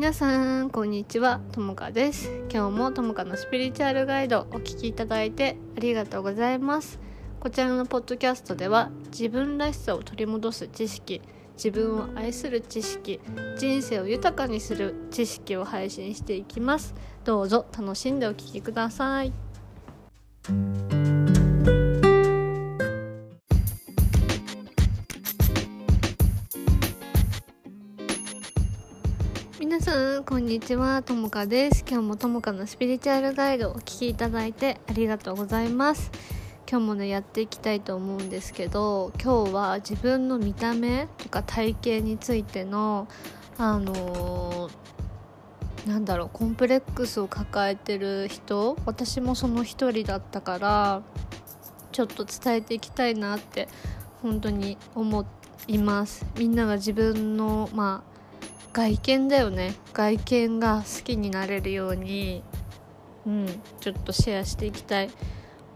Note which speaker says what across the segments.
Speaker 1: 皆さんこんにちは。ともかです。今日もともかのスピリチュアルガイドお聞きいただいてありがとうございます。こちらのポッドキャストでは自分らしさを取り戻す知識自分を愛する知識人生を豊かにする知識を配信していきます。どうぞ楽しんでお聞きください。皆さんこんにちは。ともかです。今日もともかのスピリチュアルガイドをお聞きいただいてありがとうございます。今日もねやっていきたいと思うんですけど今日は自分の見た目とか体型についてのあのー、なんだろうコンプレックスを抱えてる人私もその一人だったからちょっと伝えていきたいなって本当に思います。みんなが自分のまあ外見だよね。外見が好きになれるようにうんちょっとシェアしていきたい。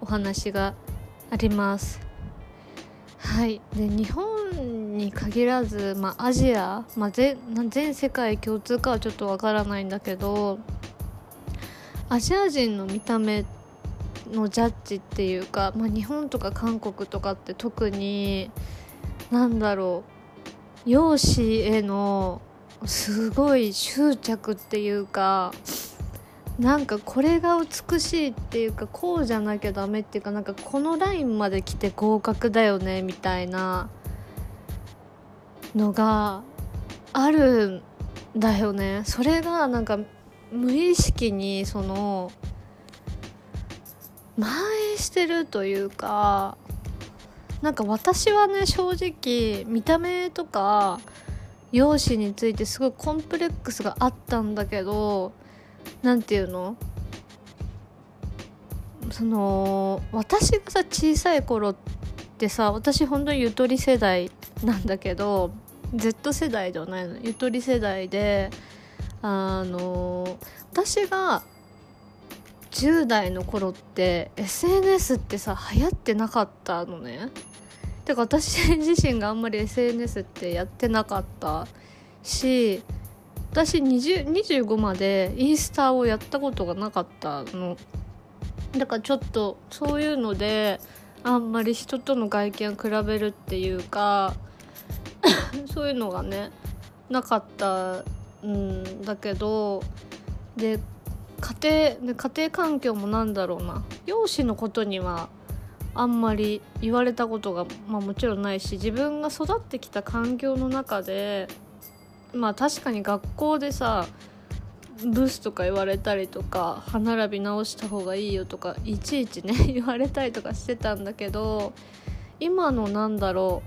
Speaker 1: お話があります。はい。で日本に限らず、まあ、アジア、まあ全、世界共通かはちょっとわからないんだけどアジア人の見た目のジャッジっていうか、まあ、日本とか韓国とかって特になんだろう容姿へのすごい執着っていうかなんかこれが美しいっていうかこうじゃなきゃダメっていうかなんかこのラインまで来て合格だよねみたいなのがあるんだよね。それがなんか無意識にその蔓延してるというかなんか私はね正直見た目とか容姿についてすごいコンプレックスがあったんだけど何て言うの？その私がさ小さい頃ってさ私本当にゆとり世代なんだけど Z 世代ではないの。ゆとり世代であの私が10代の頃って SNS ってさ流行ってなかったのね。てか私自身があんまり SNS ってやってなかったし私25までインスタをやったことがなかったの。だからちょっとそういうのであんまり人との外見を比べるっていうか そういうのがねなかったんだけどで家庭家庭環境もなんだろうな。容姿のことにはあんまり言われたことが、まあ、もちろんないし自分が育ってきた環境の中でまあ確かに学校でさブスとか言われたりとか歯並び直した方がいいよとかいちいちね 言われたりとかしてたんだけど今のなんだろ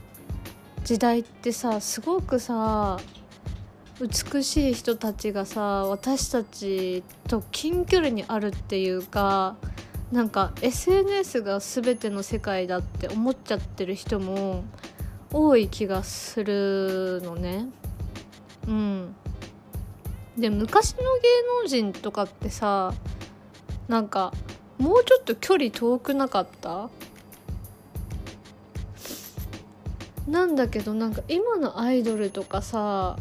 Speaker 1: う時代ってさすごくさ美しい人たちがさ私たちと近距離にあるっていうかなんか SNS が全ての世界だって思っちゃってる人も多い気がするのね。うん。で昔の芸能人とかってさなんかもうちょっと距離遠くなかった？なんだけどなんか今のアイドルとかさ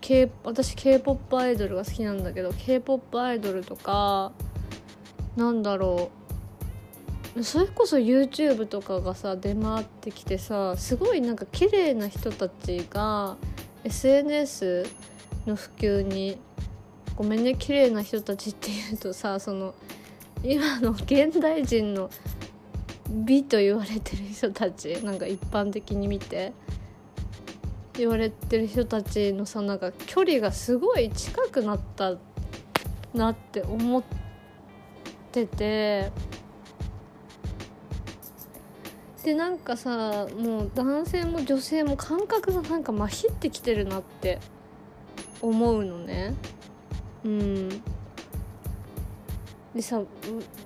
Speaker 1: K 私 k p o p アイドルが好きなんだけど k p o p アイドルとかなんだろう。それこそ YouTube とかがさ出回ってきてさすごいなんか綺麗な人たちが SNS の普及にごめんね綺麗な人たちっていうとさその今の現代人の美と言われてる人たちなんか一般的に見て言われてる人たちのさなんか距離がすごい近くなったなって思ってて。でなんかさもう男性も女性も感覚がなんかまひってきてるなって思うのね。うん。でさ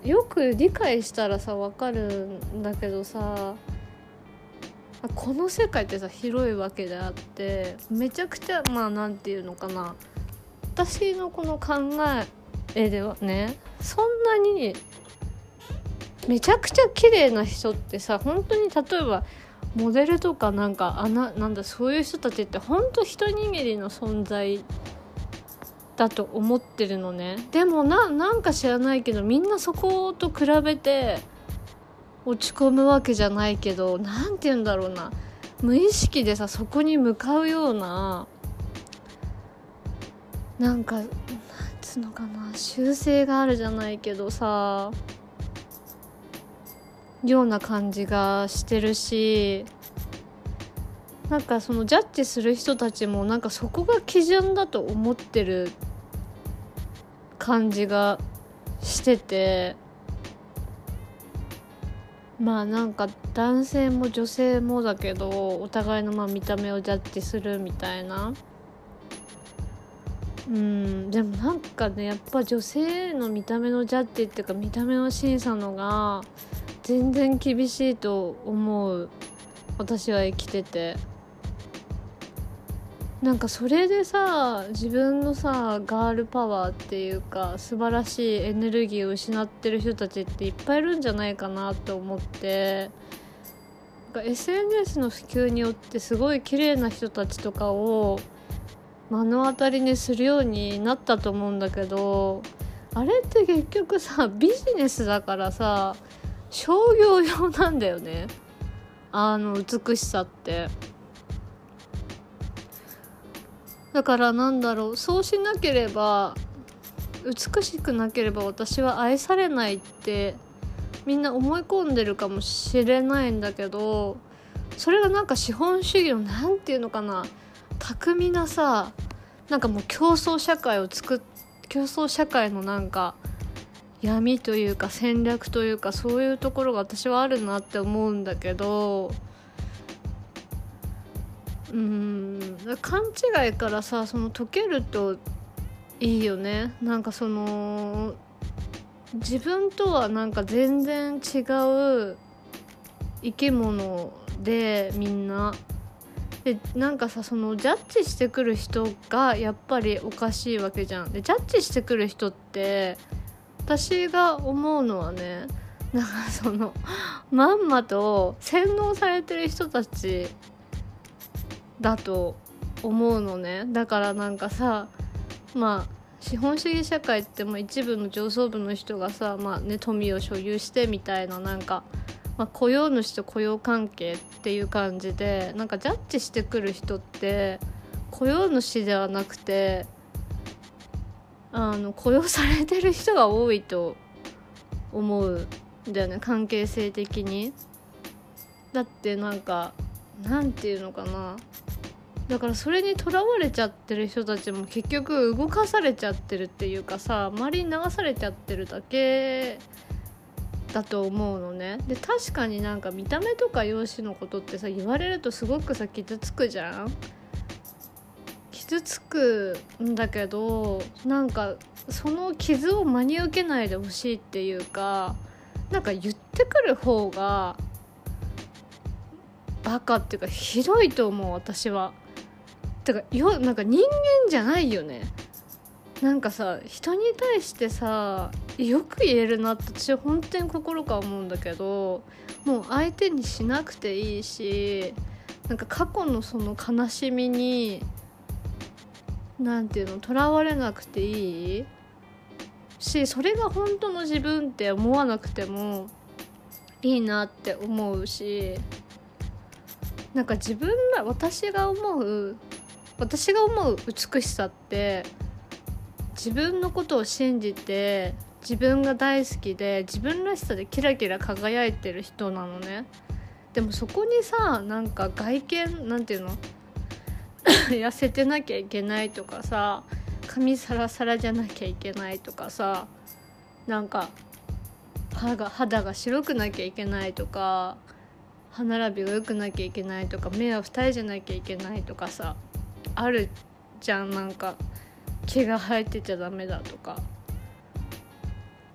Speaker 1: よく理解したらさ分かるんだけどさこの世界ってさ広いわけであってめちゃくちゃまあ何て言うのかな。私のこの考えではねそんなにめちゃくちゃ綺麗な人ってさ本当に例えばモデルとかなんかあななんだそういう人たちって本当一握りの存在だと思ってるのね。でもななんか知らないけどみんなそこと比べて落ち込むわけじゃないけど何て言うんだろうな。無意識でさそこに向かうようななんかなんつうのかな習性があるじゃないけどさ。ような感じがしてるしなんかそのジャッジする人たちもなんかそこが基準だと思ってる感じがしててまあなんか男性も女性もだけどお互いのまあ見た目をジャッジするみたいな。うんでもなんかねやっぱ女性の見た目のジャッジっていうか見た目の審査のが全然厳しいと思う私は生きてて。なんかそれでさ自分のさガールパワーっていうか素晴らしいエネルギーを失ってる人たちっていっぱいいるんじゃないかなと思って。なんか SNS の普及によってすごい綺麗な人たちとかを目の当たりにするようになったと思うんだけどあれって結局さビジネスだからさ商業用なんだよね。あの美しさって。だからなんだろうそうしなければ美しくなければ私は愛されないってみんな思い込んでるかもしれないんだけどそれがなんか資本主義の何て言うのかな巧みなさなんかもう競争社会を作っ競争社会のなんか闇というか戦略というかそういうところが私はあるなって思うんだけどうん勘違いからさその解けるといいよね。なんかその自分とはなんか全然違う生き物でみんな。でなんかさそのジャッジしてくる人がやっぱりおかしいわけじゃん。でジャッジしてくる人って私が思うのはねなんかそのまんまと洗脳されてる人たちだと思うのね。だからなんかさまあ資本主義社会っても一部の上層部の人がさ、まあね、富を所有してみたいななんか、まあ、雇用主と雇用関係っていう感じでなんかジャッジしてくる人って雇用主ではなくてあの雇用されてる人が多いと思うんだよね関係性的に。だってなんかなんていうのかな。だからそれにとらわれちゃってる人たちも結局動かされちゃってるっていうかさ周りに流されちゃってるだけだと思うのね。で確かになんか見た目とか容姿のことってさ言われるとすごくさ傷つくじゃん。傷つくんだけどなんかその傷を真に受けないでほしいっていうかなんか言ってくる方がバカっていうかひどいと思う私は。てかよなんか人間じゃないよね。なんかさ人に対してさよく言えるなって私は本当に心から思うんだけどもう相手にしなくていいしなんか過去のその悲しみに何て言うのとらわれなくていい？しそれが本当の自分って思わなくてもいいなって思うしなんか自分ら私が思う私が思う美しさって自分のことを信じて自分が大好きで自分らしさでキラキラ輝いてる人なのね。でもそこにさなんか外見なんていうの？痩せてなきゃいけないとかさ髪サラサラじゃなきゃいけないとかさなんか歯が肌が白くなきゃいけないとか歯並びが良くなきゃいけないとか目は二重じゃなきゃいけないとかさあるじゃん。なんか毛が生えてちゃダメだとか。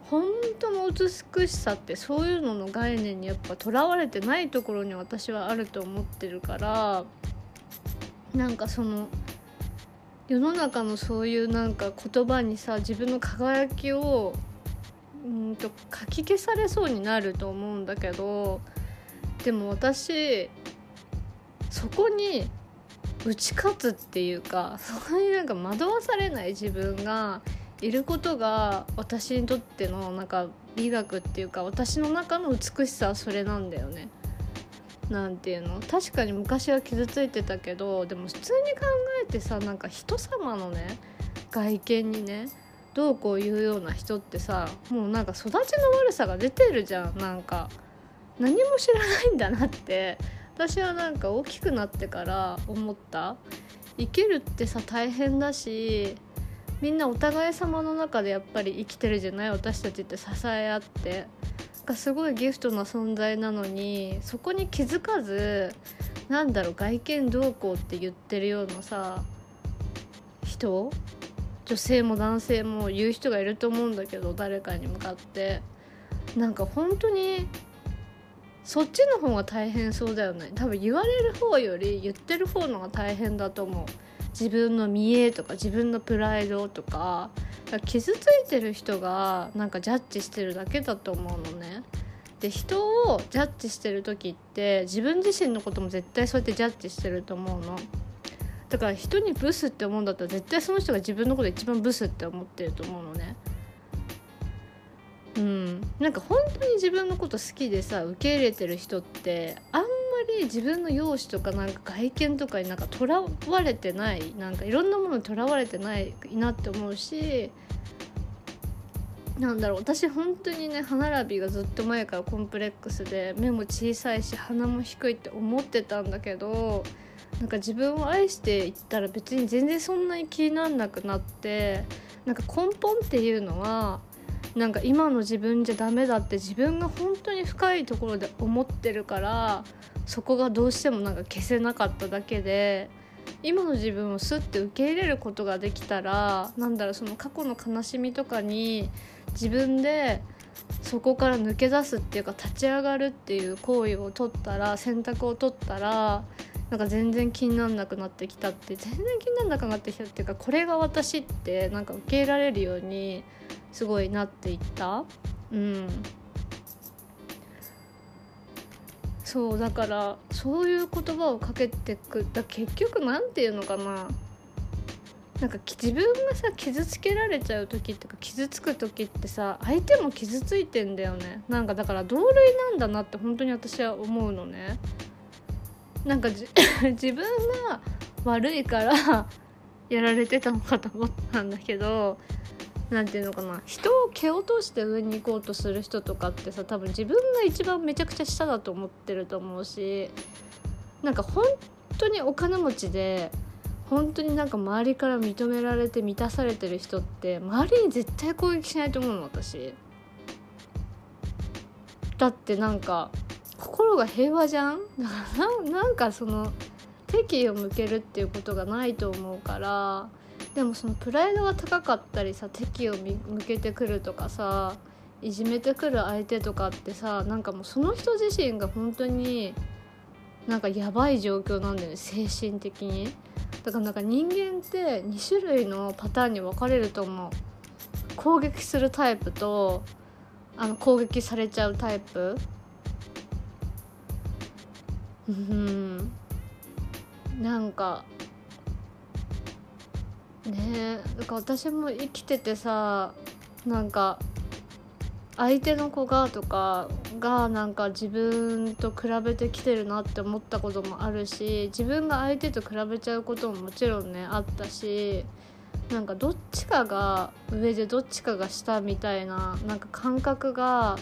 Speaker 1: 本当の美しさってそういうのの概念にやっぱとらわれてないところに私はあると思ってるからなんかその世の中のそういうなんか言葉にさ自分の輝きをうんとかき消されそうになると思うんだけどでも私そこに打ち勝つっていうかそこになんか惑わされない自分がいることが私にとってのなんか美学っていうか私の中の美しさはそれなんだよね。なんていうの？確かに昔は傷ついてたけどでも普通に考えてさなんか人様のね外見にねどうこう言うような人ってさもうなんか育ちの悪さが出てるじゃん。なんか何も知らないんだなって。私はなんか大きくなってから思った。生きるってさ大変だしみんなお互い様の中でやっぱり生きてるじゃない？私たちって支え合って。がすごいギフトな存在なのにそこに気づかずなんだろう外見どうこうって言ってるようなさ人？女性も男性も言う人がいると思うんだけど誰かに向かって。なんか本当にそっちの方が大変そうだよね。多分言われる方より言ってる方のが大変だと思う。自分の見栄とか自分のプライドとか傷ついてる人がなんかジャッジしてるだけだと思うのね。で人をジャッジしてる時って自分自身のことも絶対そうやってジャッジしてると思うの。だから人にブスって思うんだったら絶対その人が自分のこと一番ブスって思ってると思うのね。うん。なんか本当に自分のこと好きでさ受け入れてる人ってあんり自分の容姿とかなんか外見とかになんかとらわれてないなんかいろんなものにとらわれてないなって思うしなんだろう私本当にね歯並びがずっと前からコンプレックスで目も小さいし鼻も低いって思ってたんだけどなんか自分を愛していったら別に全然そんなに気になんなくなってなんか根本っていうのはなんか今の自分じゃダメだって自分が本当に深いところで思ってるからそこがどうしてもなんか消せなかっただけで今の自分をスッて受け入れることができたらなんだろうその過去の悲しみとかに自分でそこから抜け出すっていうか立ち上がるっていう行為を取ったら選択を取ったらなんか全然気になんなくなってきたって全然気になんなくなってきたっていうかこれが私ってなんか受け入れられるようにすごいなっていった。うん。そうだからそういう言葉をかけてくだ結局何て言うのかな。なんか自分がさ傷つけられちゃう時っていうか傷つく時ってさ相手も傷ついてんだよね。なんかだから同類なんだなって本当に私は思うのね。なんか 自分が悪いから やられてたのかと思ったんだけど何て言うのかな。人を蹴落として上に行こうとする人とかってさ多分自分が一番めちゃくちゃ下だと思ってると思うしなんか本当にお金持ちで本当になんか周りから認められて満たされてる人って周りに絶対攻撃しないと思うの私。だってなんか心が平和じゃん？だからなんかその敵意を向けるっていうことがないと思うからでもそのプライドが高かったりさ敵を向けてくるとかさいじめてくる相手とかってさなんかもうその人自身が本当になんかやばい状況なんだよね精神的に。だからなんか人間って2種類のパターンに分かれると思う。攻撃するタイプとあの攻撃されちゃうタイプ。うん。なんかねだか私も生きててさなんか相手の子がとかがなんか自分と比べてきてるなって思ったこともあるし自分が相手と比べちゃうことももちろんねあったしなんかどっちかが上でどっちかが下みたいななんか感覚が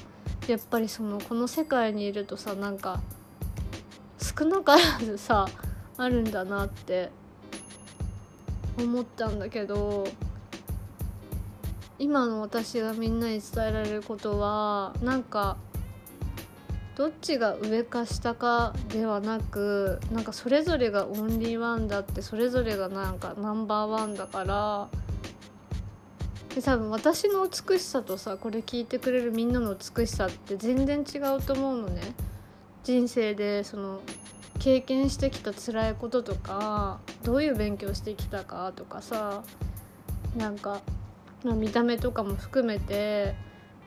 Speaker 1: やっぱりそのこの世界にいるとさなんか少なからずさあるんだなって思ったんだけど今の私がみんなに伝えられることはなんかどっちが上か下かではなくなんかそれぞれがオンリーワンだってそれぞれがなんかナンバーワンだからで多分私の美しさとさこれ聞いてくれるみんなの美しさって全然違うと思うのね。人生でその経験してきた辛いこととかどういう勉強してきたかとかさなんか、ま、見た目とかも含めて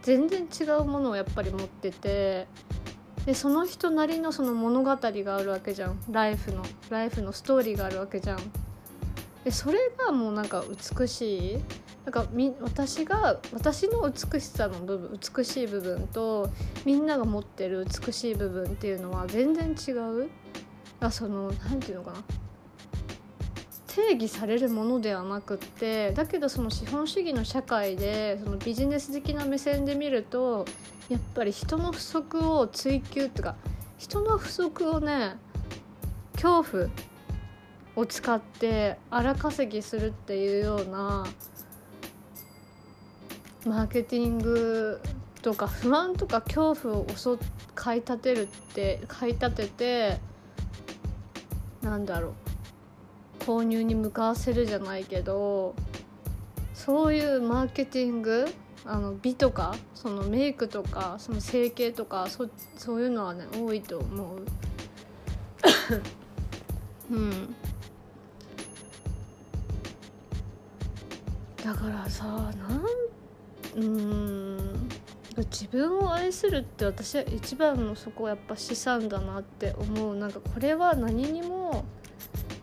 Speaker 1: 全然違うものをやっぱり持っててでその人なりのその物語があるわけじゃん。ライフのライフのストーリーがあるわけじゃん。でそれがもうなんか美しい。なんかみ私が私の美しさの部分美しい部分とみんなが持ってる美しい部分っていうのは全然違う。あその何て言うのかな。定義されるものではなくってだけどその資本主義の社会でそのビジネス的な目線で見るとやっぱり人の不足を追求っていうか人の不足をね恐怖を使って荒稼ぎするっていうようなマーケティングとか不安とか恐怖を襲買い立てるって買い立ててなんだろう購入に向かわせるじゃないけどそういうマーケティングあの美とかそのメイクとかその整形とかそそういうのはね多いと思う。うん。だからさなんうん。自分を愛するって私は一番のそこはやっぱ資産だなって思う。なんかこれは何にも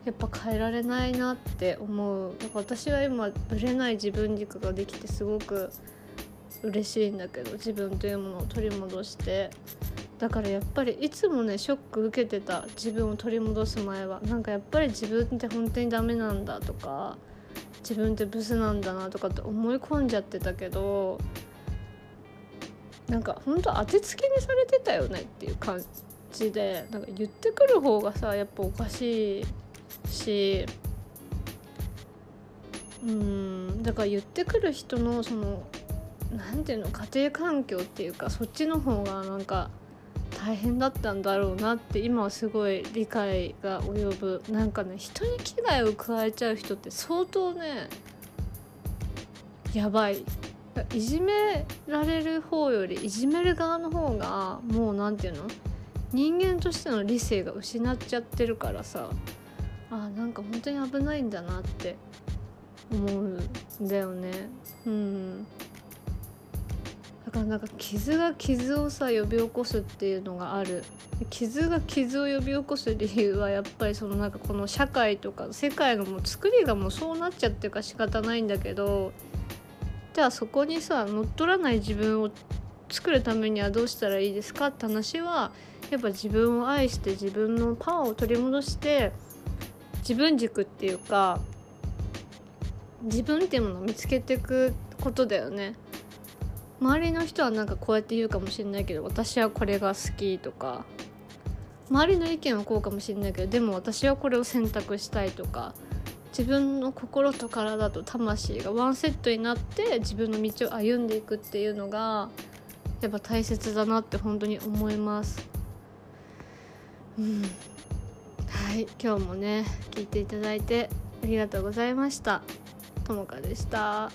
Speaker 1: やっぱ変えられないなって思う。だか私は今ぶれない自分軸ができてすごく嬉しいんだけど自分というものを取り戻して。だからやっぱりいつもねショック受けてた自分を取り戻す前はなんかやっぱり自分って本当にダメなんだとか自分ってブスなんだなとかって思い込んじゃってたけどなんか本当当てつけにされてたよねっていう感じでなんか言ってくる方がさやっぱおかしいしうんだから言ってくる人のその何ていうの家庭環境っていうかそっちの方がなんか大変だったんだろうなって今はすごい理解が及ぶ。なんかね人に危害を加えちゃう人って相当ねやばい。いじめられる方よりいじめる側の方がもう何て言うの？人間としての理性が失っちゃってるからさ。あなんか本当に危ないんだなって思うんだよね。うん。からなんか傷が傷をさ呼び起こすっていうのがある。傷が傷を呼び起こす理由はやっぱりそのなんかこの社会とか世界のもう作りがもうそうなっちゃってるか仕方ないんだけどじゃあそこにさ乗っ取らない自分を作るためにはどうしたらいいですかって話はやっぱ自分を愛して自分のパワーを取り戻して自分軸っていうか自分っていうものを見つけていくことだよね。周りの人はなんかこうやって言うかもしれないけど私はこれが好きとか周りの意見はこうかもしれないけどでも私はこれを選択したいとか自分の心と体と魂がワンセットになって自分の道を歩んでいくっていうのがやっぱ大切だなって本当に思います。うん。はい。今日もね聞いていただいてありがとうございました。ともかでした。